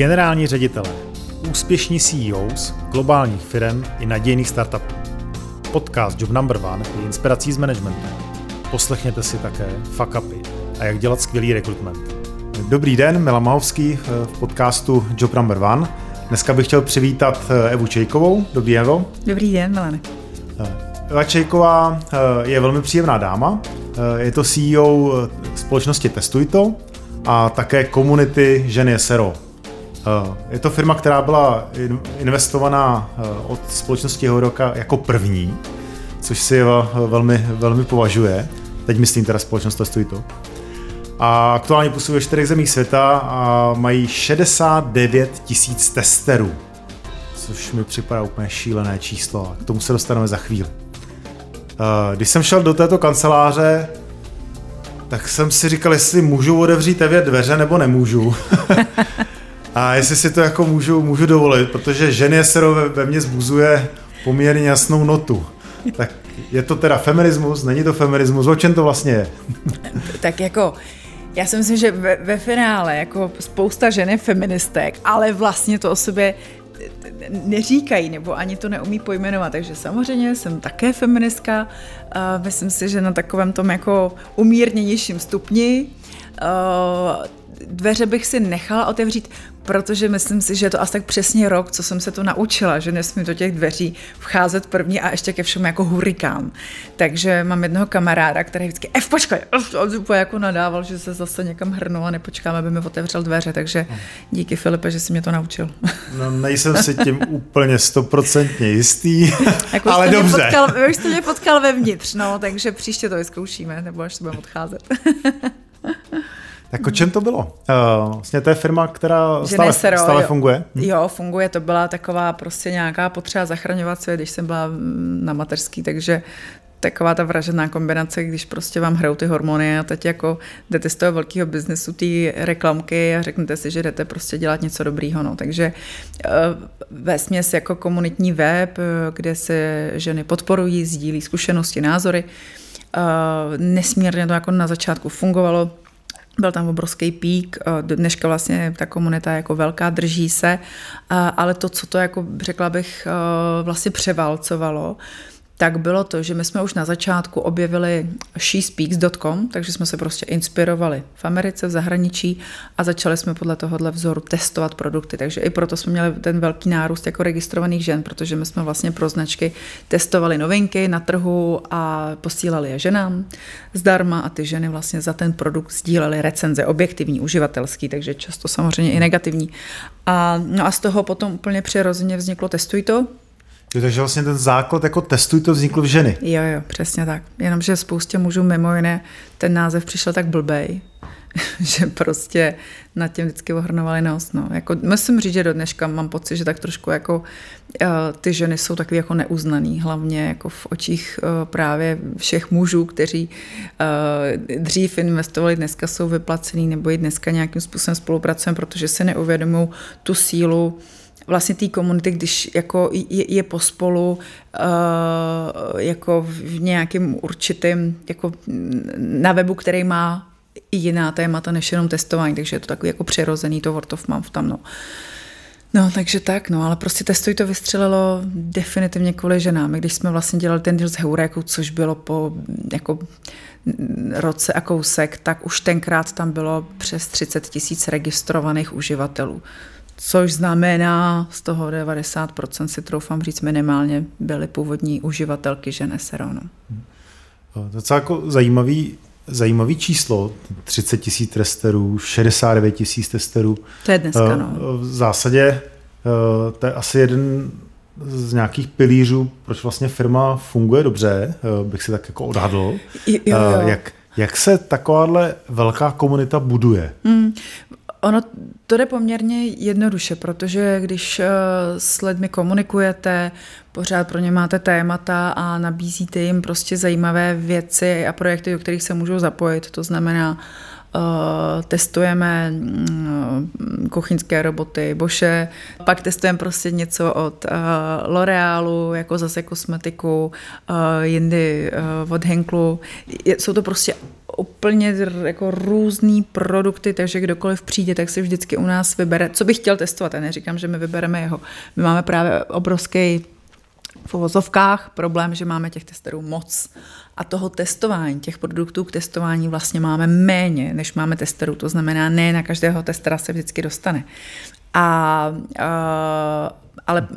Generální ředitelé, úspěšní CEOs, globálních firm i nadějných startupů. Podcast Job Number One je inspirací z managementu. Poslechněte si také fuck upy a jak dělat skvělý rekrutment. Dobrý den, Milan Mahovský v podcastu Job Number One. Dneska bych chtěl přivítat eh, Evu Čejkovou. Dobrý Evo. Dobrý den, Milane. Eh, Eva Čejková eh, je velmi příjemná dáma. Je to CEO společnosti Testuj to a také komunity Ženy SRO. Je to firma, která byla investovaná od společnosti Horoka jako první, což si Eva velmi, velmi považuje. Teď myslím teda společnost Testuj to. A aktuálně působí ve čtyřech zemích světa a mají 69 tisíc testerů, což mi připadá úplně šílené číslo a k tomu se dostaneme za chvíli. Když jsem šel do této kanceláře, tak jsem si říkal, jestli můžu otevřít Evě dveře nebo nemůžu. a jestli si to jako můžu, můžu dovolit, protože ženy se ve, ve mně zbuzuje poměrně jasnou notu. Tak je to teda feminismus, není to feminismus, o čem to vlastně je? tak jako já si myslím, že ve, ve finále jako spousta žen je feministek, ale vlastně to o sobě neříkají nebo ani to neumí pojmenovat. Takže samozřejmě jsem také feministka. Myslím si, že na takovém tom jako umírněnějším stupni dveře bych si nechala otevřít, protože myslím si, že je to asi tak přesně rok, co jsem se to naučila, že nesmím do těch dveří vcházet první a ještě ke všemu jako hurikán. Takže mám jednoho kamaráda, který vždycky, F, počkej, on jako nadával, že se zase někam hrnul a nepočkáme, aby mi otevřel dveře, takže díky Filipe, že jsi mě to naučil. No nejsem si tím úplně stoprocentně jistý, jako ale dobře. Potkal, už jste mě potkal vevnitř, no, takže příště to vyzkoušíme, nebo až se budeme odcházet. Tak o čem to bylo? Uh, vlastně to je firma, která stále, Sero, stále jo. funguje? Hm? Jo, funguje. To byla taková prostě nějaká potřeba zachraňovat svět, když jsem byla na mateřský, takže taková ta vražená kombinace, když prostě vám hrajou ty hormony a teď jako jdete z toho velkého biznesu, ty reklamky a řeknete si, že jdete prostě dělat něco dobrýho. No. Takže uh, ve směs jako komunitní web, eh, kde se ženy podporují, sdílí zkušenosti, názory. Nesmírně to jako na začátku fungovalo byl tam obrovský pík, eh, dneška vlastně ta komunita jako velká, drží se, ale to, co to jako řekla bych eh, vlastně převálcovalo, tak bylo to, že my jsme už na začátku objevili shespeaks.com, takže jsme se prostě inspirovali v Americe, v zahraničí a začali jsme podle tohohle vzoru testovat produkty. Takže i proto jsme měli ten velký nárůst jako registrovaných žen, protože my jsme vlastně pro značky testovali novinky na trhu a posílali je ženám zdarma a ty ženy vlastně za ten produkt sdílely recenze, objektivní, uživatelský, takže často samozřejmě i negativní. A, no a z toho potom úplně přirozeně vzniklo Testuj to, takže vlastně ten základ jako testuj to vznikl v ženy. Jo, jo, přesně tak. Jenomže spoustě mužů mimo jiné ten název přišel tak blbej, že prostě nad tím vždycky ohrnovali nos. No. Jako, musím říct, že do dneška mám pocit, že tak trošku jako uh, ty ženy jsou takový jako neuznaný, hlavně jako v očích uh, právě všech mužů, kteří uh, dřív investovali, dneska jsou vyplacený nebo i dneska nějakým způsobem spolupracujeme, protože se neuvědomují tu sílu vlastně té komunity, když jako je, je pospolu uh, jako v nějakém určitém, jako na webu, který má i jiná témata než jenom testování, takže je to takový jako přirozený to word of mouth tam, no. No, takže tak, no, ale prostě testuj to vystřelilo definitivně kvůli ženám. Když jsme vlastně dělali ten deal s Heurékou, což bylo po jako roce a kousek, tak už tenkrát tam bylo přes 30 tisíc registrovaných uživatelů což znamená z toho 90% si troufám říct minimálně byly původní uživatelky žene Seronu. Docela jako zajímavý, zajímavý číslo, 30 tisíc testerů, 69 tisíc testerů. To je dneska, no. V zásadě eh, to je asi jeden z nějakých pilířů, proč vlastně firma funguje dobře, eh, bych si tak jako odhadl. Jo, jo. Jak, jak se takováhle velká komunita buduje? Mm, Ono to jde poměrně jednoduše, protože když eh, s lidmi komunikujete, pořád pro ně máte témata a nabízíte jim prostě zajímavé věci a projekty, do kterých se můžou zapojit, to znamená, Uh, testujeme uh, kuchyňské roboty Boše, pak testujeme prostě něco od uh, L'Orealu, jako zase kosmetiku, jindy od Henklu. Jsou to prostě úplně jako různý produkty, takže kdokoliv přijde, tak si vždycky u nás vybere, co bych chtěl testovat. Já neříkám, že my vybereme jeho. My máme právě obrovský v uvozovkách problém, že máme těch testerů moc. A toho testování, těch produktů k testování vlastně máme méně, než máme testerů. To znamená, ne na každého testera se vždycky dostane. A, ale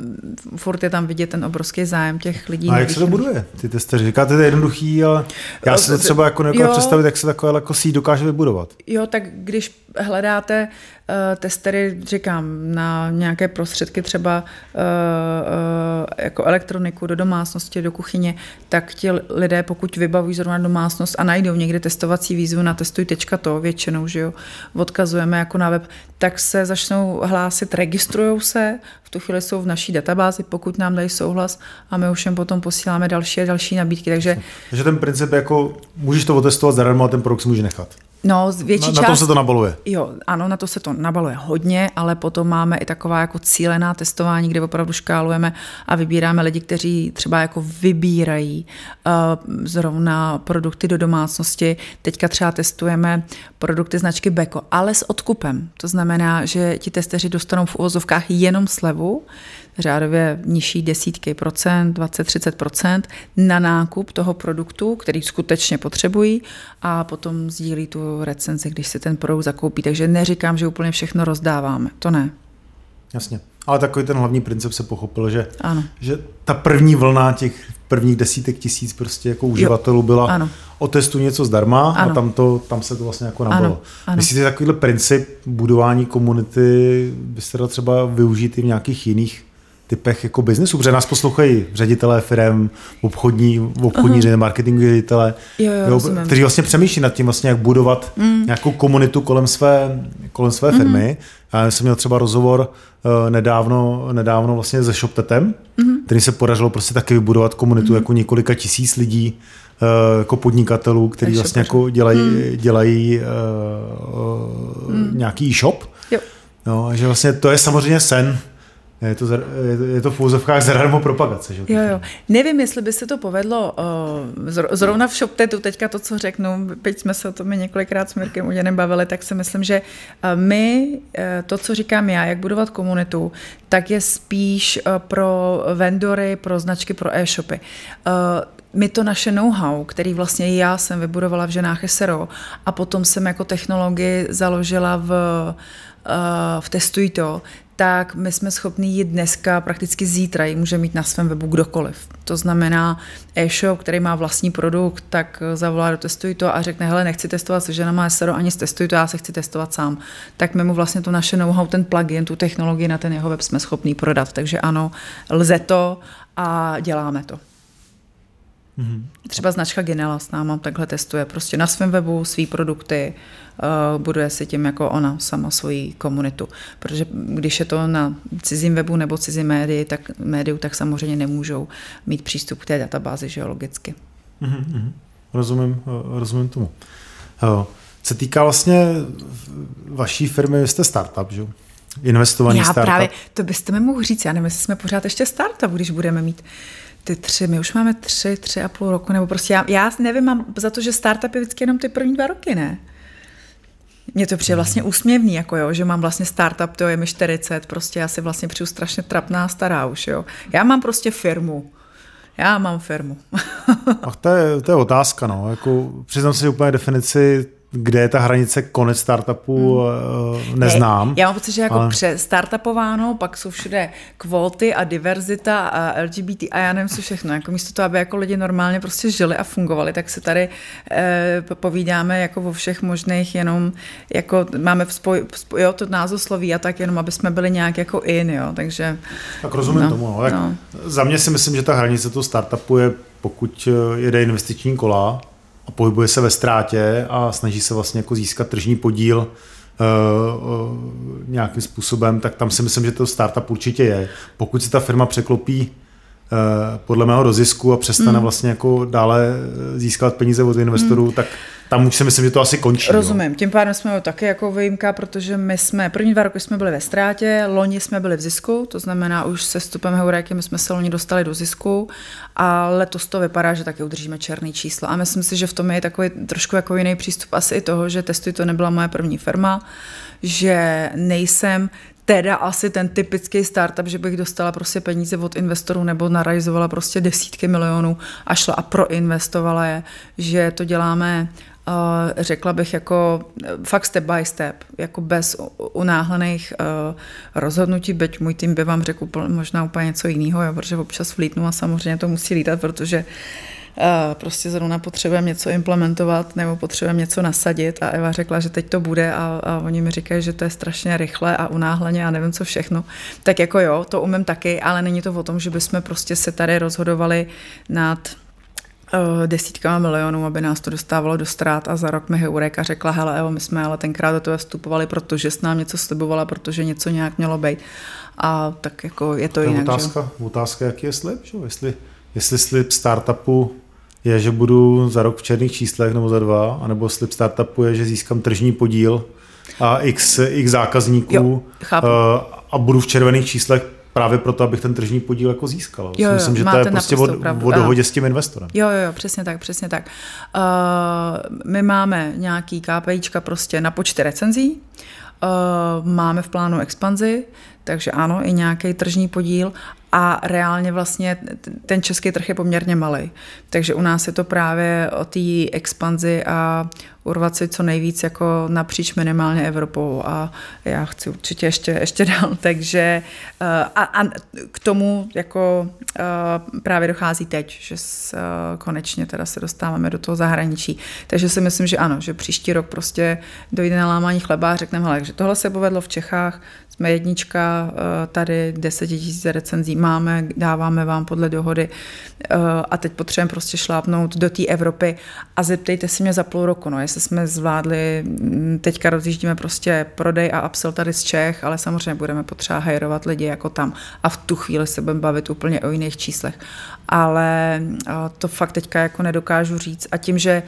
furt je tam vidět ten obrovský zájem těch lidí. A jak se to buduje, ty testeři? Říkáte, to je jednoduchý, ale já si to třeba jako nedokážu představit, jak se takové jako síť dokáže vybudovat. Jo, tak když hledáte uh, testery, říkám, na nějaké prostředky, třeba uh, uh, jako elektroniku do domácnosti, do kuchyně, tak ti lidé, pokud vybavují zrovna domácnost a najdou někde testovací výzvu na testuj.to, většinou, že jo, odkazujeme jako na web, tak se začnou hlásit, registrují se, v tu chvíli jsou v naší databázi, pokud nám dají souhlas a my už jim potom posíláme další a další nabídky. Takže, takže ten princip jako, můžeš to otestovat zadarmo a ten produkt si může nechat. No, větší na, část... Na to se to nabaluje. Jo, ano, na to se to nabaluje hodně, ale potom máme i taková jako cílená testování, kde opravdu škálujeme a vybíráme lidi, kteří třeba jako vybírají uh, zrovna produkty do domácnosti. Teďka třeba testujeme produkty značky Beko, ale s odkupem. To znamená, že ti testeři dostanou v uvozovkách jenom slevu, řádově nižší desítky procent, 20-30 procent na nákup toho produktu, který skutečně potřebují a potom sdílí tu recenzi, když si ten produkt zakoupí. Takže neříkám, že úplně všechno rozdáváme, to ne. Jasně. Ale takový ten hlavní princip se pochopil, že, ano. že ta první vlna těch prvních desítek tisíc prostě jako uživatelů jo. byla ano. o testu něco zdarma ano. a tam, to, tam se to vlastně jako nabilo. Myslíte, takovýhle princip budování komunity byste dal třeba využít i v nějakých jiných typech jako biznesu, protože nás poslouchají ředitelé firm, obchodní, obchodní uh-huh. marketingoví ředitelé, jo, jo, kteří vlastně přemýšlí nad tím, vlastně, jak budovat mm. nějakou komunitu kolem své, kolem své mm. firmy. Já jsem měl třeba rozhovor uh, nedávno, nedávno vlastně se ShopTetem, mm. který se podařilo prostě taky vybudovat komunitu mm. jako několika tisíc lidí, uh, jako podnikatelů, kteří vlastně jako dělají, mm. dělají uh, mm. nějaký e-shop. Jo. No, že vlastně to je samozřejmě sen je to, je to, je to v úzovkách zadarmo propagace. Že? Jo, jo. Nevím, jestli by se to povedlo uh, zrovna v ShopTetu, teďka to, co řeknu, teď jsme se o tom několikrát s Mirkem Uděnem bavili, tak si myslím, že uh, my, uh, to, co říkám já, jak budovat komunitu, tak je spíš pro vendory, pro značky, pro e-shopy my to naše know-how, který vlastně já jsem vybudovala v ženách SRO a potom jsem jako technologii založila v, v Testuj to, tak my jsme schopni jít dneska, prakticky zítra, ji může mít na svém webu kdokoliv. To znamená e-shop, který má vlastní produkt, tak zavolá do testuj to a řekne, hele, nechci testovat se ženama SRO, ani testuj to, já se chci testovat sám. Tak my mu vlastně to naše know-how, ten plugin, tu technologii na ten jeho web jsme schopni prodat. Takže ano, lze to a děláme to. Mm-hmm. Třeba značka Genela s náma takhle testuje prostě na svém webu svý produkty, uh, buduje si tím jako ona sama svoji komunitu. Protože když je to na cizím webu nebo cizím médii, tak, médiu, tak samozřejmě nemůžou mít přístup k té databázi geologicky. Mm-hmm. Rozumím, eh, rozumím tomu. Uh, se týká vlastně vaší firmy, vy jste startup, že? Investovaný já startup. právě, to byste mi mohl říct, já nevím, jestli jsme pořád ještě startup, když budeme mít ty tři, my už máme tři, tři a půl roku, nebo prostě já, já nevím, mám za to, že startup je vždycky jenom ty první dva roky, ne? Mně to přijde vlastně úsměvný, jako jo, že mám vlastně startup, to je mi 40, prostě já si vlastně přijdu strašně trapná stará už, jo. Já mám prostě firmu. Já mám firmu. Ach, to je, to je otázka, no. Jako, přiznám si úplně definici kde je ta hranice konec startupu, hmm. neznám. Ne, já mám pocit, že jako ale... startupováno, pak jsou všude kvóty a diverzita a LGBT a já nevím co všechno. Jako místo toho, aby jako lidi normálně prostě žili a fungovali, tak se tady eh, povídáme jako o všech možných, jenom jako máme spoj, spoj, jo, to názosloví a tak jenom, aby jsme byli nějak jako in, jo, takže... Tak rozumím no, tomu, no. Tak no. Za mě si myslím, že ta hranice toho startupu je, pokud eh, jede investiční kola, a pohybuje se ve ztrátě a snaží se vlastně jako získat tržní podíl uh, uh, nějakým způsobem, tak tam si myslím, že to startup určitě je. Pokud se ta firma překlopí podle mého do zisku a přestane mm. vlastně jako dále získat peníze od investorů, mm. tak tam už si myslím, že to asi končí. Rozumím, jo. tím pádem jsme taky jako výjimka, protože my jsme, první dva roky jsme byli ve ztrátě, loni jsme byli v zisku, to znamená už se stupem Heuréky my jsme se loni dostali do zisku a letos to vypadá, že taky udržíme černý číslo. A myslím si, že v tom je takový trošku jako jiný přístup asi i toho, že Testuj to nebyla moje první firma, že nejsem teda asi ten typický startup, že bych dostala prostě peníze od investorů nebo narealizovala prostě desítky milionů a šla a proinvestovala je, že to děláme řekla bych jako fakt step by step, jako bez unáhlených rozhodnutí, byť můj tým by vám řekl možná úplně něco jiného, protože občas vlítnu a samozřejmě to musí lítat, protože prostě zrovna potřebujeme něco implementovat nebo potřebujeme něco nasadit a Eva řekla, že teď to bude a, a oni mi říkají, že to je strašně rychle a unáhleně a nevím co všechno. Tak jako jo, to umím taky, ale není to o tom, že bychom prostě se tady rozhodovali nad Eh, desítkama milionů, aby nás to dostávalo do ztrát a za rok mi Heureka řekla, hele Evo, my jsme ale tenkrát do toho vstupovali, protože s nám něco slibovala, protože něco nějak mělo být. A tak jako je to, to je jinak. Otázka, že? otázka, jaký je slib, že? Jestli, jestli slib startupu je, že budu za rok v černých číslech nebo za dva, anebo slib startupu je, že získám tržní podíl a x, x zákazníků jo, uh, a budu v červených číslech právě proto, abych ten tržní podíl jako získal. Jo, jo, Myslím, že to je prostě o, o dohodě s tím investorem. Jo, jo, jo, přesně tak, přesně tak. Uh, my máme nějaký KPIčka prostě na počty recenzí, uh, máme v plánu expanzi, takže ano, i nějaký tržní podíl a reálně vlastně ten český trh je poměrně malý. Takže u nás je to právě o té expanzi a urvat si co nejvíc jako napříč minimálně Evropou a já chci určitě ještě, ještě dál, takže eh, a, a k tomu jako eh, právě dochází teď, že s, eh, konečně teda se dostáváme do toho zahraničí. Takže si myslím, že ano, že příští rok prostě dojde na lámání chleba a řekneme, hele, že tohle se povedlo v Čechách, jsme jednička, tady 10 tisíc recenzí máme, dáváme vám podle dohody a teď potřebujeme prostě šlápnout do té Evropy. A zeptejte si mě za půl roku, no, jestli jsme zvládli, mm, teďka rozjíždíme prostě prodej a upsell tady z Čech, ale samozřejmě budeme potřeba hajrovat lidi jako tam. A v tu chvíli se budeme bavit úplně o jiných číslech. Ale to fakt teďka jako nedokážu říct. A tím, že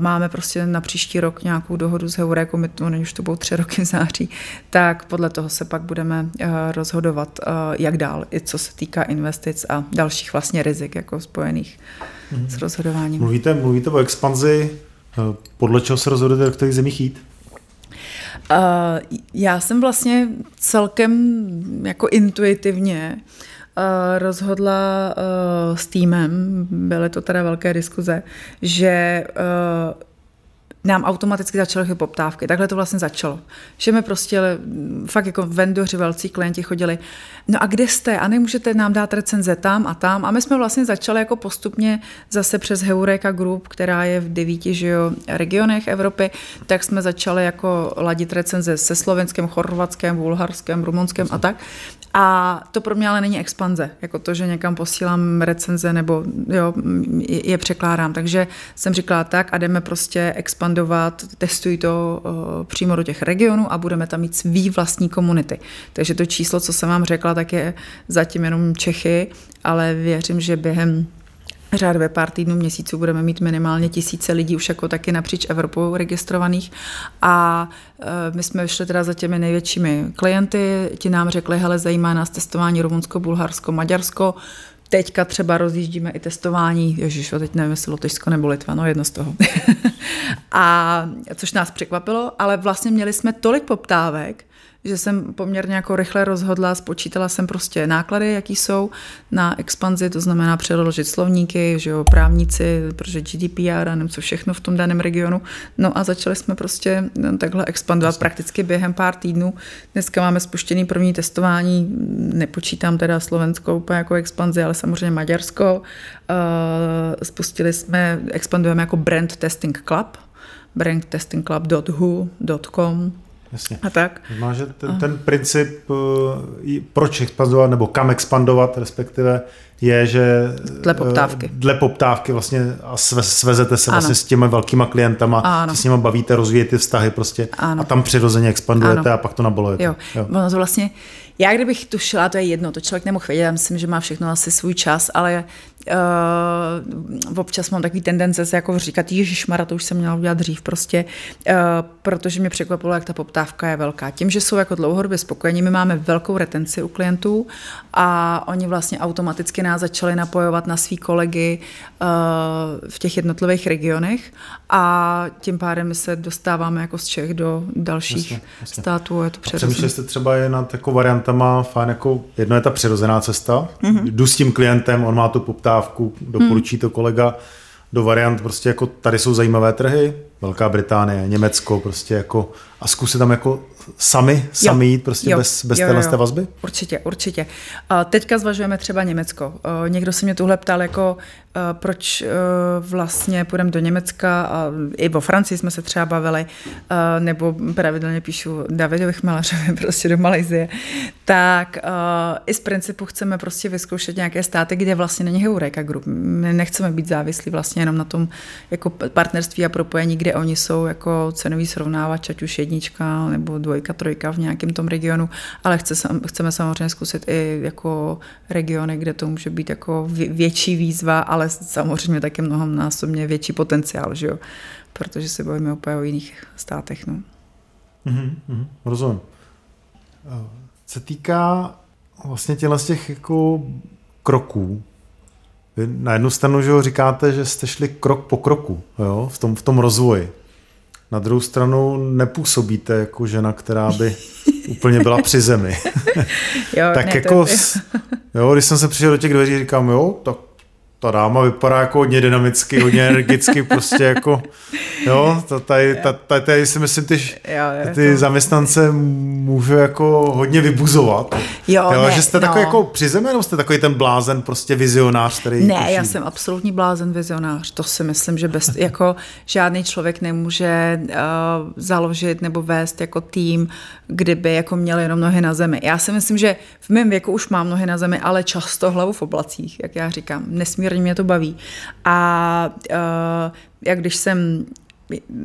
máme prostě na příští rok nějakou dohodu s Heurékou, my to už to budou tři roky v září, tak podle toho se pak budeme uh, rozhodovat, uh, jak dál, i co se týká investic a dalších vlastně rizik jako spojených mm-hmm. s rozhodováním. Mluvíte, mluvíte o expanzi, podle čeho se rozhodujete, do kterých zemích jít? Uh, já jsem vlastně celkem jako intuitivně uh, rozhodla uh, s týmem, byly to teda velké diskuze, že uh, nám automaticky začaly chyb poptávky. Takhle to vlastně začalo. Že mi prostě fakt jako vendoři, velcí klienti chodili, no a kde jste? A nemůžete nám dát recenze tam a tam. A my jsme vlastně začali jako postupně zase přes Heureka Group, která je v devíti že jo, regionech Evropy, tak jsme začali jako ladit recenze se slovenském, chorvatském, bulharském, rumunském a tak. A to pro mě ale není expanze, jako to, že někam posílám recenze nebo jo, je, překládám. Takže jsem říkala tak a jdeme prostě expandovat, testují to uh, přímo do těch regionů a budeme tam mít svý vlastní komunity. Takže to číslo, co jsem vám řekla, tak je zatím jenom Čechy, ale věřím, že během řádově pár týdnů, měsíců budeme mít minimálně tisíce lidí už jako taky napříč Evropou registrovaných a e, my jsme vyšli teda za těmi největšími klienty, ti nám řekli, hele, zajímá nás testování Rumunsko, Bulharsko, Maďarsko, Teďka třeba rozjíždíme i testování, ježiš, teď nevím, jestli Lotyšsko nebo Litva, no jedno z toho. a což nás překvapilo, ale vlastně měli jsme tolik poptávek, že jsem poměrně jako rychle rozhodla, spočítala jsem prostě náklady, jaký jsou na expanzi, to znamená přeložit slovníky, že jo, právníci, protože GDPR a nevím co všechno v tom daném regionu. No a začali jsme prostě no, takhle expandovat prakticky během pár týdnů. Dneska máme spuštěný první testování, nepočítám teda Slovensko úplně jako expanzi, ale samozřejmě Maďarsko. Uh, spustili jsme, expandujeme jako Brand Testing Club, brandtestingclub.who.com Jasně. A tak. Má, že ten, ten princip, eh, proč expandovat, nebo kam expandovat, respektive, je, že dle poptávky, eh, dle poptávky vlastně a sve, svezete se ano. vlastně s těmi velkýma klientama, ano. se s nimi bavíte, rozvíjete vztahy prostě ano. a tam přirozeně expandujete ano. a pak to nabolujete. Jo. jo. Ono to vlastně Já kdybych tušila, to je jedno, to člověk nemohl vědět, já myslím, že má všechno asi svůj čas, ale uh, občas mám takový tendence se jako říkat, Ježíš Mara, to už jsem měla udělat dřív prostě, uh, protože mě překvapilo, jak ta poptávka je velká. Tím, že jsou jako dlouhodobě spokojení, my máme velkou retenci u klientů a oni vlastně automaticky nás začali napojovat na svý kolegy uh, v těch jednotlivých regionech a tím pádem my se dostáváme jako z Čech do dalších jasně, jasně. států. Je to přemýšleli jste třeba je nad jako variantama, fajn jako, jedno je ta přirozená cesta, mm-hmm. jdu s tím klientem, on má tu poptávku, doporučí mm. to kolega, do variant prostě jako tady jsou zajímavé trhy, Velká Británie, Německo, prostě jako a zkusit tam jako sami, sami jo, jít prostě jo, bez, bez jo, téhle jo. vazby? Určitě, určitě. A teďka zvažujeme třeba Německo. Někdo se mě tuhle ptal, jako proč vlastně půjdeme do Německa, a i o Francii jsme se třeba bavili, nebo pravidelně píšu Davidovi Chmelařovi prostě do Malajzie, tak i z principu chceme prostě vyzkoušet nějaké státy, kde vlastně není Eureka Group. My nechceme být závislí vlastně jenom na tom jako partnerství a propojení, kde oni jsou jako cenový srovnávač, ať už jednička nebo dvojka, trojka v nějakém tom regionu, ale chce, chceme samozřejmě zkusit i jako regiony, kde to může být jako větší výzva, ale samozřejmě také mnohonásobně větší potenciál, že jo? protože se bavíme úplně o jiných státech. No. Mm-hmm, rozumím. Se týká vlastně těchto z těch jako kroků, vy na jednu stranu že říkáte, že jste šli krok po kroku jo, v, tom, v tom rozvoji. Na druhou stranu nepůsobíte jako žena, která by úplně byla při zemi. jo, tak ne, jako, jo, když jsem se přišel do těch dveří, říkám, jo, tak ta dáma vypadá jako hodně dynamicky, hodně energicky, prostě jako, jo, tady, ta, tady, tady si myslím, ty, ty zaměstnance můžu jako hodně vybuzovat. Jo, jo ne, že jste no. takový jako při nebo jste takový ten blázen, prostě vizionář, který... Ne, tuší. já jsem absolutní blázen vizionář, to si myslím, že bez, jako žádný člověk nemůže uh, založit nebo vést jako tým, kdyby jako měl jenom nohy na zemi. Já si myslím, že v mém věku už mám nohy na zemi, ale často hlavu v oblacích, jak já říkám, nesmírně nesmírně mě to baví. A uh, jak když jsem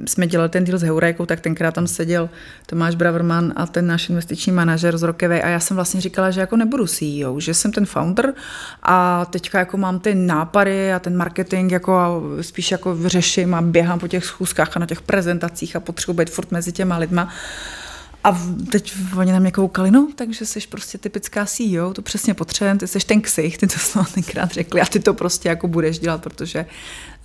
jsme dělali ten deal s Heurejkou, tak tenkrát tam seděl Tomáš Braverman a ten náš investiční manažer z Rokevej a já jsem vlastně říkala, že jako nebudu CEO, že jsem ten founder a teďka jako mám ty nápady a ten marketing jako spíš jako řeším a běhám po těch schůzkách a na těch prezentacích a potřebuji být furt mezi těma lidma. A teď oni na mě koukali, no, takže jsi prostě typická CEO, to přesně potřebujeme, ty jsi ten ksich, ty to jsme tenkrát řekli a ty to prostě jako budeš dělat, protože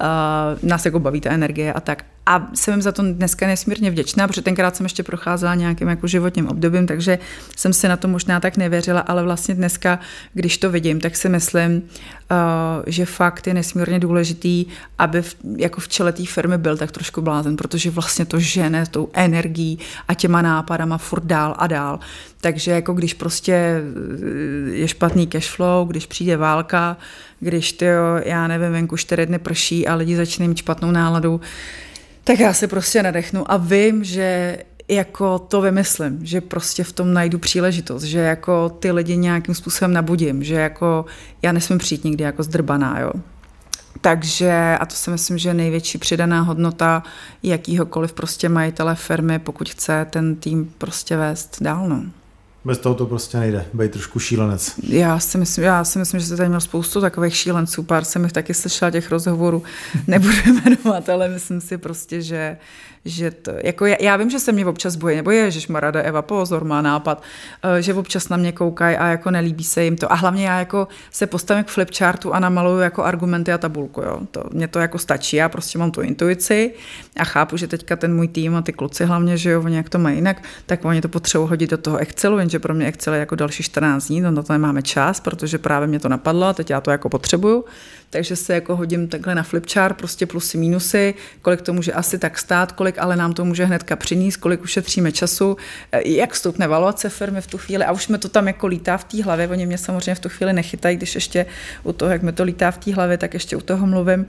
uh, nás jako baví ta energie a tak. A jsem jim za to dneska nesmírně vděčná, protože tenkrát jsem ještě procházela nějakým jako životním obdobím, takže jsem si na to možná tak nevěřila, ale vlastně dneska, když to vidím, tak si myslím, uh, že fakt je nesmírně důležitý, aby v, jako v čele té firmy byl tak trošku blázen, protože vlastně to žene tou energií a těma nápadama furt dál a dál. Takže jako když prostě eh, je špatný cash flow, když přijde válka, když ty, já nevím, venku čtyři dny prší a lidi začínají mít špatnou náladu, tak já se prostě nadechnu a vím, že jako to vymyslím, že prostě v tom najdu příležitost, že jako ty lidi nějakým způsobem nabudím, že jako já nesmím přijít nikdy jako zdrbaná, jo. Takže, a to si myslím, že největší přidaná hodnota jakýhokoliv prostě majitele firmy, pokud chce ten tým prostě vést dál, no. Bez toho to prostě nejde, být trošku šílenec. Já si myslím, já si myslím že jste tady měl spoustu takových šílenců, pár jsem jich taky slyšela těch rozhovorů, nebudu jmenovat, ale myslím si prostě, že že to, jako já, já vím, že se mě občas bojí, nebo je, že Marada Eva, pozor, má nápad, eh, že občas na mě koukají a jako nelíbí se jim to. A hlavně já jako se postavím k flipchartu a namaluju jako argumenty a tabulku, jo. To, mě to jako stačí, já prostě mám tu intuici a chápu, že teďka ten můj tým a ty kluci hlavně, že jo, oni jak to mají jinak, tak oni to potřebují hodit do toho Excelu, jenže pro mě Excel je jako další 14 dní, no na to nemáme čas, protože právě mě to napadlo a teď já to jako potřebuju takže se jako hodím takhle na flipchart, prostě plusy, minusy, kolik to může asi tak stát, kolik ale nám to může hnedka přinést, kolik ušetříme času, eh, jak stoupne valuace firmy v tu chvíli? A už mi to tam jako lítá v té hlavě, oni mě samozřejmě v tu chvíli nechytají, když ještě u toho, jak mi to lítá v té hlavě, tak ještě u toho mluvím, uh,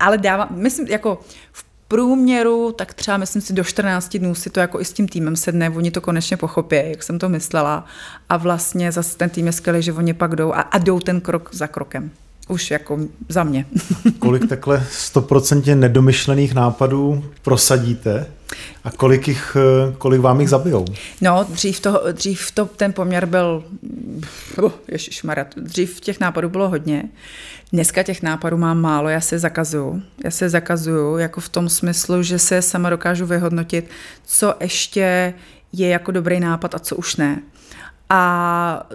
ale dávám, myslím, jako v průměru, tak třeba myslím si do 14 dnů si to jako i s tím týmem sedne, oni to konečně pochopí, jak jsem to myslela. A vlastně zase ten tým je skvělý, že oni pak jdou a, a jdou ten krok za krokem už jako za mě. Kolik takhle stoprocentně nedomyšlených nápadů prosadíte? A kolik, jich, kolik vám jich zabijou? No, dřív, to, dřív to, ten poměr byl, uh, ježišmarja, dřív těch nápadů bylo hodně. Dneska těch nápadů mám málo, já se zakazuju. Já se zakazuju jako v tom smyslu, že se sama dokážu vyhodnotit, co ještě je jako dobrý nápad a co už ne. A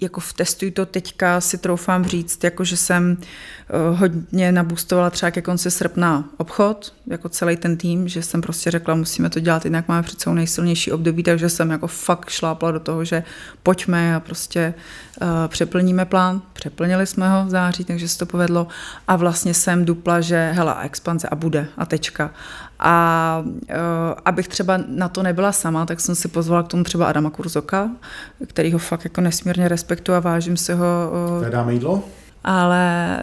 jako v testuji to teďka si troufám říct, jako že jsem eh, hodně nabůstovala třeba ke konci srpna obchod, jako celý ten tým, že jsem prostě řekla, musíme to dělat, jinak máme před nejsilnější období, takže jsem jako fakt šlápla do toho, že pojďme a prostě uh, přeplníme plán. Přeplnili jsme ho v září, takže se to povedlo a vlastně jsem dupla, že hela, expanze a bude a tečka. A uh, abych třeba na to nebyla sama, tak jsem si pozvala k tomu třeba Adama Kurzoka, který ho fakt jako nesmírně respektuju a vážím si ho. Uh, dáme jídlo? Ale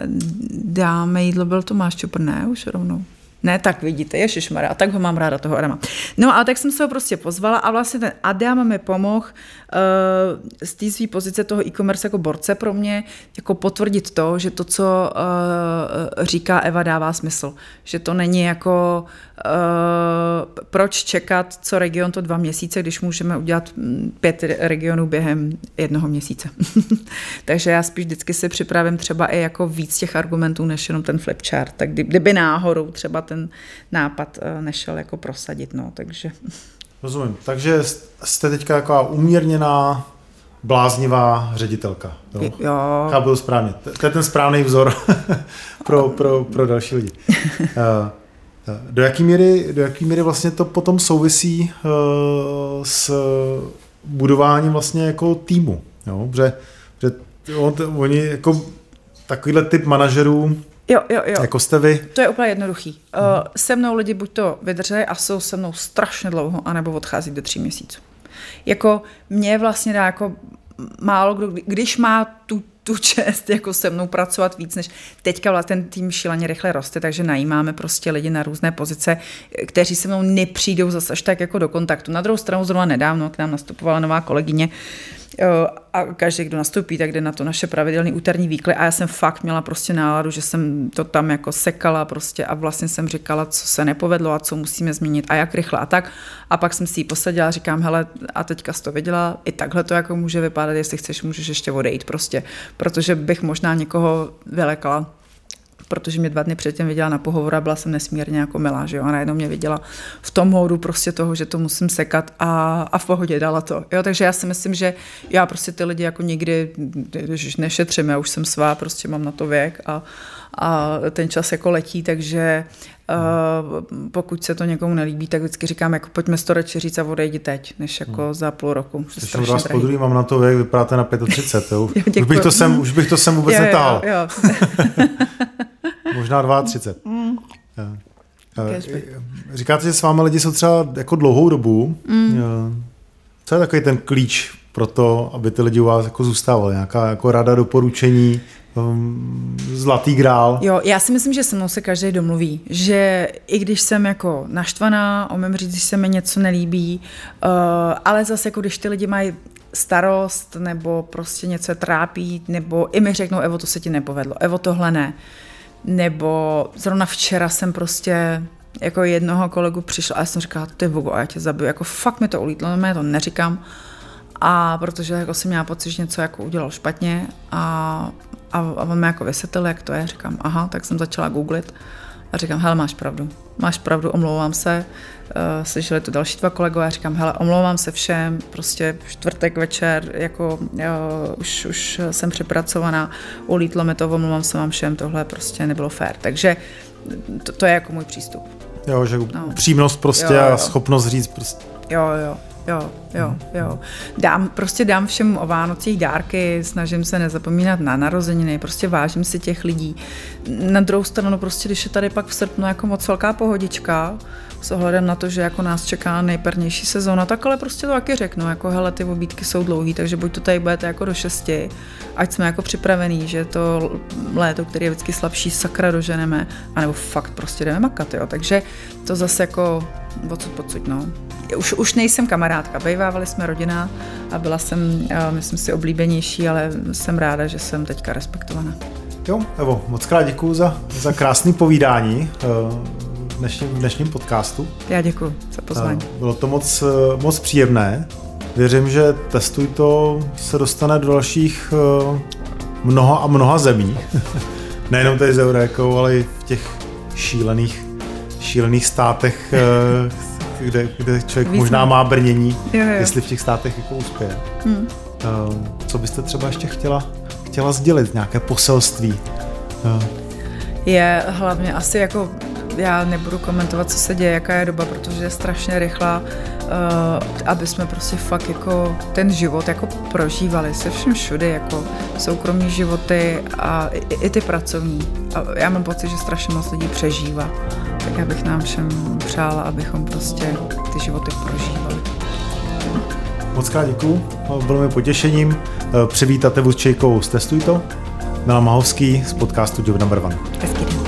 dáme jídlo byl Tomáš Čupr, ne, už rovnou. Ne, tak vidíte, ježišmarja, a tak ho mám ráda, toho Adama. No ale tak jsem se ho prostě pozvala a vlastně ten Adam mi pomohl uh, z té své pozice toho e-commerce jako borce pro mě jako potvrdit to, že to, co uh, říká Eva, dává smysl. Že to není jako uh, proč čekat, co region to dva měsíce, když můžeme udělat mm, pět regionů během jednoho měsíce. Takže já spíš vždycky si připravím třeba i jako víc těch argumentů, než jenom ten flipchart. Tak kdyby náhodou třeba ten nápad nešel jako prosadit, no, takže... Rozumím. Takže jste teďka jako umírněná, bláznivá ředitelka. Jo? jo. Chápu správně. To je ten správný vzor pro, pro, pro další lidi. Eh, eh, do jaký, míry, do jaký míry vlastně to potom souvisí s budováním vlastně jako týmu? Jo? Protože, že on, oni jako takovýhle typ manažerů Jo, jo, jo. Jako jste vy? To je úplně jednoduchý. Uh, se mnou lidi buď to vydrží a jsou se mnou strašně dlouho, anebo odchází do tří měsíců. Jako mě vlastně dá jako málo kdo, když má tu, tu čest jako se mnou pracovat víc, než teďka vlastně ten tým šíleně rychle roste, takže najímáme prostě lidi na různé pozice, kteří se mnou nepřijdou zase až tak jako do kontaktu. Na druhou stranu zrovna nedávno k nám nastupovala nová kolegyně, a každý, kdo nastoupí, tak jde na to naše pravidelný úterní výkly a já jsem fakt měla prostě náladu, že jsem to tam jako sekala prostě a vlastně jsem říkala, co se nepovedlo a co musíme změnit a jak rychle a tak. A pak jsem si ji posadila a říkám, hele, a teďka jsi to viděla, i takhle to jako může vypadat, jestli chceš, můžeš ještě odejít prostě, protože bych možná někoho vylekala protože mě dva dny předtím viděla na pohovor a byla jsem nesmírně jako milá, že jo, a najednou mě viděla v tom módu prostě toho, že to musím sekat a, a v pohodě dala to, jo, takže já si myslím, že já prostě ty lidi jako nikdy nešetřím, já už jsem svá, prostě mám na to věk a, a ten čas jako letí, takže Uh, pokud se to někomu nelíbí, tak vždycky říkám, jako pojďme to radši říct a odejdi teď, než jako hmm. za půl roku. Slyším vás podruhý, mám na to věk, vypadáte na 35, jo? jo už, bych to sem, už bych to sem vůbec jo, jo. Možná 32. Mm. Říkáte, že s vámi lidi jsou třeba jako dlouhou dobu. Mm. Co je takový ten klíč pro to, aby ty lidi u vás jako zůstávali? Nějaká jako rada, doporučení, um, zlatý grál? Jo, já si myslím, že se mnou se každý domluví, že i když jsem jako naštvaná, umím říct, když se mi něco nelíbí, uh, ale zase jako když ty lidi mají starost nebo prostě něco trápí, nebo i mi řeknou, Evo, to se ti nepovedlo, Evo, tohle ne. Nebo zrovna včera jsem prostě jako jednoho kolegu přišla a já jsem říkala, ty vogo, a já tě zabiju, jako fakt mi to ulítlo, no, já to neříkám. A protože jako jsem měla pocit, že něco jako udělal špatně a, a, a on mi jako vysvětlil, jak to je, říkám, aha, tak jsem začala googlit a říkám, hele, máš pravdu, máš pravdu, omlouvám se. Uh, slyšeli to další dva kolegové, říkám, hele, omlouvám se všem, prostě čtvrtek večer, jako uh, už, už jsem přepracovaná, ulítlo mi to, omlouvám se vám všem, tohle prostě nebylo fér. Takže to, to je jako můj přístup. Jo, že no. přímnost prostě jo, jo. a schopnost říct prostě. Jo, jo jo, jo, jo. Dám, prostě dám všem o Vánocích dárky, snažím se nezapomínat na narozeniny, prostě vážím si těch lidí. Na druhou stranu prostě, když je tady pak v srpnu jako moc velká pohodička, s ohledem na to, že jako nás čeká nejpernější sezóna, tak ale prostě to taky řeknu, jako hele, ty obídky jsou dlouhý, takže buď to tady budete jako do šesti, ať jsme jako připravení, že to léto, který je vždycky slabší, sakra doženeme, anebo fakt prostě jdeme makat, jo. Takže to zase jako odsud pocud, no. Už, už nejsem kamarádka, bejvávali jsme rodina a byla jsem, myslím si, oblíbenější, ale jsem ráda, že jsem teďka respektovaná. Jo, Evo, moc krát děkuju za, za krásný povídání. Eh, dnešním, dnešním podcastu. Já děkuji za pozvání. Bylo to moc, moc příjemné. Věřím, že Testuj to se dostane do dalších mnoha a mnoha zemí. Nejenom tady z Eurékou, ale i v těch šílených, šílených státech, kde, kde člověk Víc možná má brnění, jo, jo. jestli v těch státech jako uspěje. Hmm. Co byste třeba ještě chtěla, chtěla sdělit, nějaké poselství? Je hlavně asi jako já nebudu komentovat, co se děje, jaká je doba, protože je strašně rychlá, uh, aby jsme prostě fakt jako ten život jako prožívali se všem všude, jako soukromí životy a i, i ty pracovní. A já mám pocit, že strašně moc lidí přežívá. Tak já bych nám všem přála, abychom prostě ty životy prožívali. Moc krát děkuju, bylo mi potěšením přivítat Evu s Čejkou z Testuj to. Milan Mahovský z podcastu Job Number One. Hezký den.